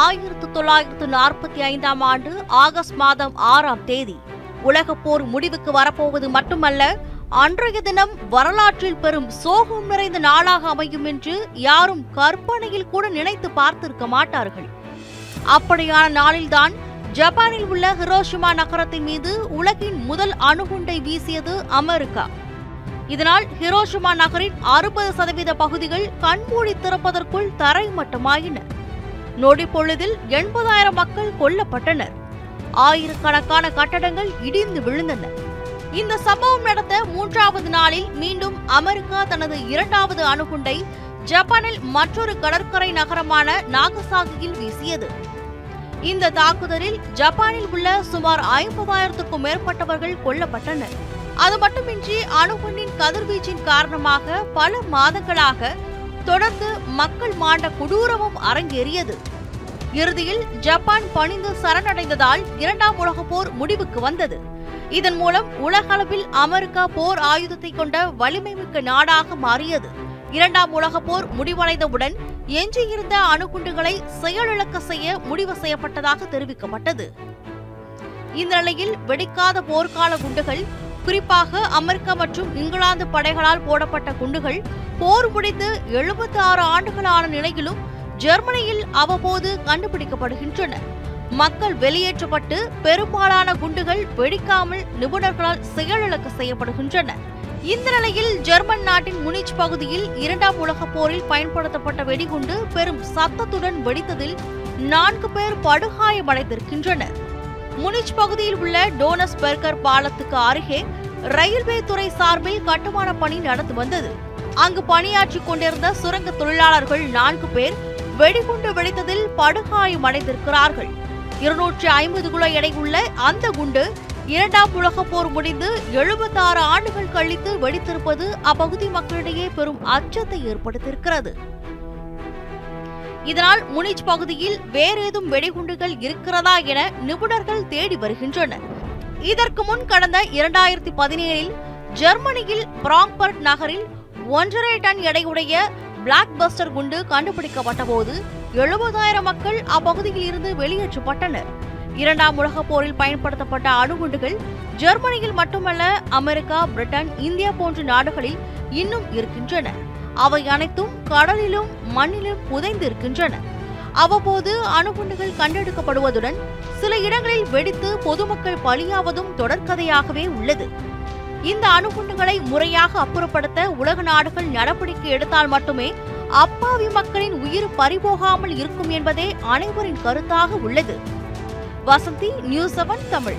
ஆயிரத்து தொள்ளாயிரத்து நாற்பத்தி ஐந்தாம் ஆண்டு ஆகஸ்ட் மாதம் ஆறாம் தேதி. உலகப் போர் முடிவுக்கு வரப்போவது மட்டுமல்ல அன்றைய தினம் வரலாற்றில் பெரும் சோகம் நிறைந்த நாளாக அமையும் என்று யாரும் கற்பனையில் கூட நினைத்து பார்த்திருக்க மாட்டார்கள். அப்படியான நாளில்தான் ஜப்பானில் உள்ள ஹிரோஷிமா நகரத்தின் மீது உலகின் முதல் அணுகுண்டை வீசியது அமெரிக்கா. இதனால் ஹிரோஷிமா நகரின் அறுபது சதவீத பகுதிகள் கண்மூடி திறப்பதற்குள் தரைமட்டமாயின. நொடிப்பொழுதில் எண்பதாயிரம் மக்கள் கொல்லப்பட்டனர். ஆயிரக்கணக்கான கட்டடங்கள் இடிந்து விழுந்தன. இந்த சம்பவம் நடந்த மூன்றாவது நாளில் மீண்டும் அமெரிக்கா தனது இரண்டாவது அணுகுண்டை ஜப்பானில் மற்றொரு கடற்கரை நகரமான நாகசாகியில் வீசியது. இந்த தாக்குதலில் ஜப்பானில் உள்ள சுமார் ஐம்பதாயிரத்துக்கும் மேற்பட்டவர்கள் கொல்லப்பட்டனர். அது மட்டுமின்றி அணுகுண்டின் கதிர்வீச்சின் காரணமாக பல மாதங்களாக தொடர்ந்து மக்கள் மாண்ட கொடூரமும் அரங்கேறியது. இறுதியில் ஜப்பான் பணிந்து சரணடைந்ததால் இரண்டாம் உலகப் போர் முடிவுக்கு வந்தது. இதன் மூலம் உலகளவில் அமெரிக்கா போர் ஆயுதத்தை கொண்ட வலிமைமிக்க நாடாக மாறியது. இரண்டாம் உலக போர் முடிவடைந்தவுடன் எஞ்சியிருந்த அணுகுண்டுகளை செயலிழக்க செய்ய முடிவு செய்யப்பட்டதாக தெரிவிக்கப்பட்டது. இந்த நிலையில் வெடிக்காத போர்க்கால குண்டுகள் குறிப்பாக அமெரிக்கா மற்றும் இங்கிலாந்து படைகளால் போடப்பட்ட குண்டுகள் போர் முடிந்து எழுபத்தி ஆறு ஆண்டுகளான நிலையிலும் ஜெர்மனியில் அவ்வப்போது கண்டுபிடிக்கப்படுகின்றன. மக்கள் வெளியேற்றப்பட்டு பெரும்பாலான குண்டுகள் வெடிக்காமல் நிபுணர்களால் செயலிழக்க செய்யப்படுகின்றன. இந்த நிலையில் ஜெர்மன் நாட்டின் முனிச் பகுதியில் இரண்டாம் உலகப் போரில் பயன்படுத்தப்பட்ட வெடிகுண்டு பெரும் சத்தத்துடன் வெடித்ததில் நான்கு பேர் படுகாயமடைந்திருக்கின்றனர். முனிச் பகுதியில் உள்ள டோனஸ் பெர்கர் பாலத்துக்கு அருகே ரயில்வே துறை சார்பில் கட்டுமான பணி நடந்து வந்தது. அங்கு பணியாற்றிக் கொண்டிருந்த சுரங்க தொழிலாளர்கள் நான்கு பேர் வெடிகுண்டு வெடித்ததில் படுகாயம் அடைந்திருக்கிறார்கள். இருநூற்றி ஐம்பது கிலோ எடையுள்ள அந்த குண்டு இரண்டாம் உலகப் போர் முடிந்து எழுபத்தாறு ஆண்டுகள் கழித்து வெடித்திருப்பது அப்பகுதி மக்களிடையே பெரும் அச்சத்தை ஏற்படுத்தியிருக்கிறது. இதனால் முனிச் பகுதியில் வேறேதும் வெடிகுண்டுகள் இருக்கிறதா என நிபுணர்கள் தேடி வருகின்றனர். இதற்கு முன் கடந்த இரண்டாயிரத்தி பதினேழில் ஜெர்மனியில் பிராங்பர்ட் நகரில் ஒன்றரை டன் எடையுடைய பிளாக் பஸ்டர் குண்டு கண்டுபிடிக்கப்பட்ட போது எழுபதாயிரம் மக்கள் அப்பகுதியில் இருந்து வெளியேற்றப்பட்டனர். இரண்டாம் உலகப் போரில் பயன்படுத்தப்பட்ட அணுகுண்டுகள் ஜெர்மனியில் மட்டுமல்ல அமெரிக்கா பிரிட்டன் இந்தியா போன்ற நாடுகளில் இன்னும் இருக்கின்றன. அவை அனைத்தும் கடலிலும் மண்ணிலும் புதைந்து இருக்கின்றன அவ்வப்போது அணுகுண்டுகள் கண்டெடுக்கப்படுவதுடன் சில இடங்களில் வெடித்து பொதுமக்கள் பலியாவதும் தொடர்கதையாகவே உள்ளது. இந்த அணுகுண்டுகளை முறையாக அப்புறப்படுத்த உலக நாடுகள் நடவடிக்கை எடுத்தால் மட்டுமே அப்பாவி மக்களின் உயிர் பறிபோகாமல் இருக்கும் என்பதே அனைவரின் கருத்தாக உள்ளது. Vasanthi news seven Tamil.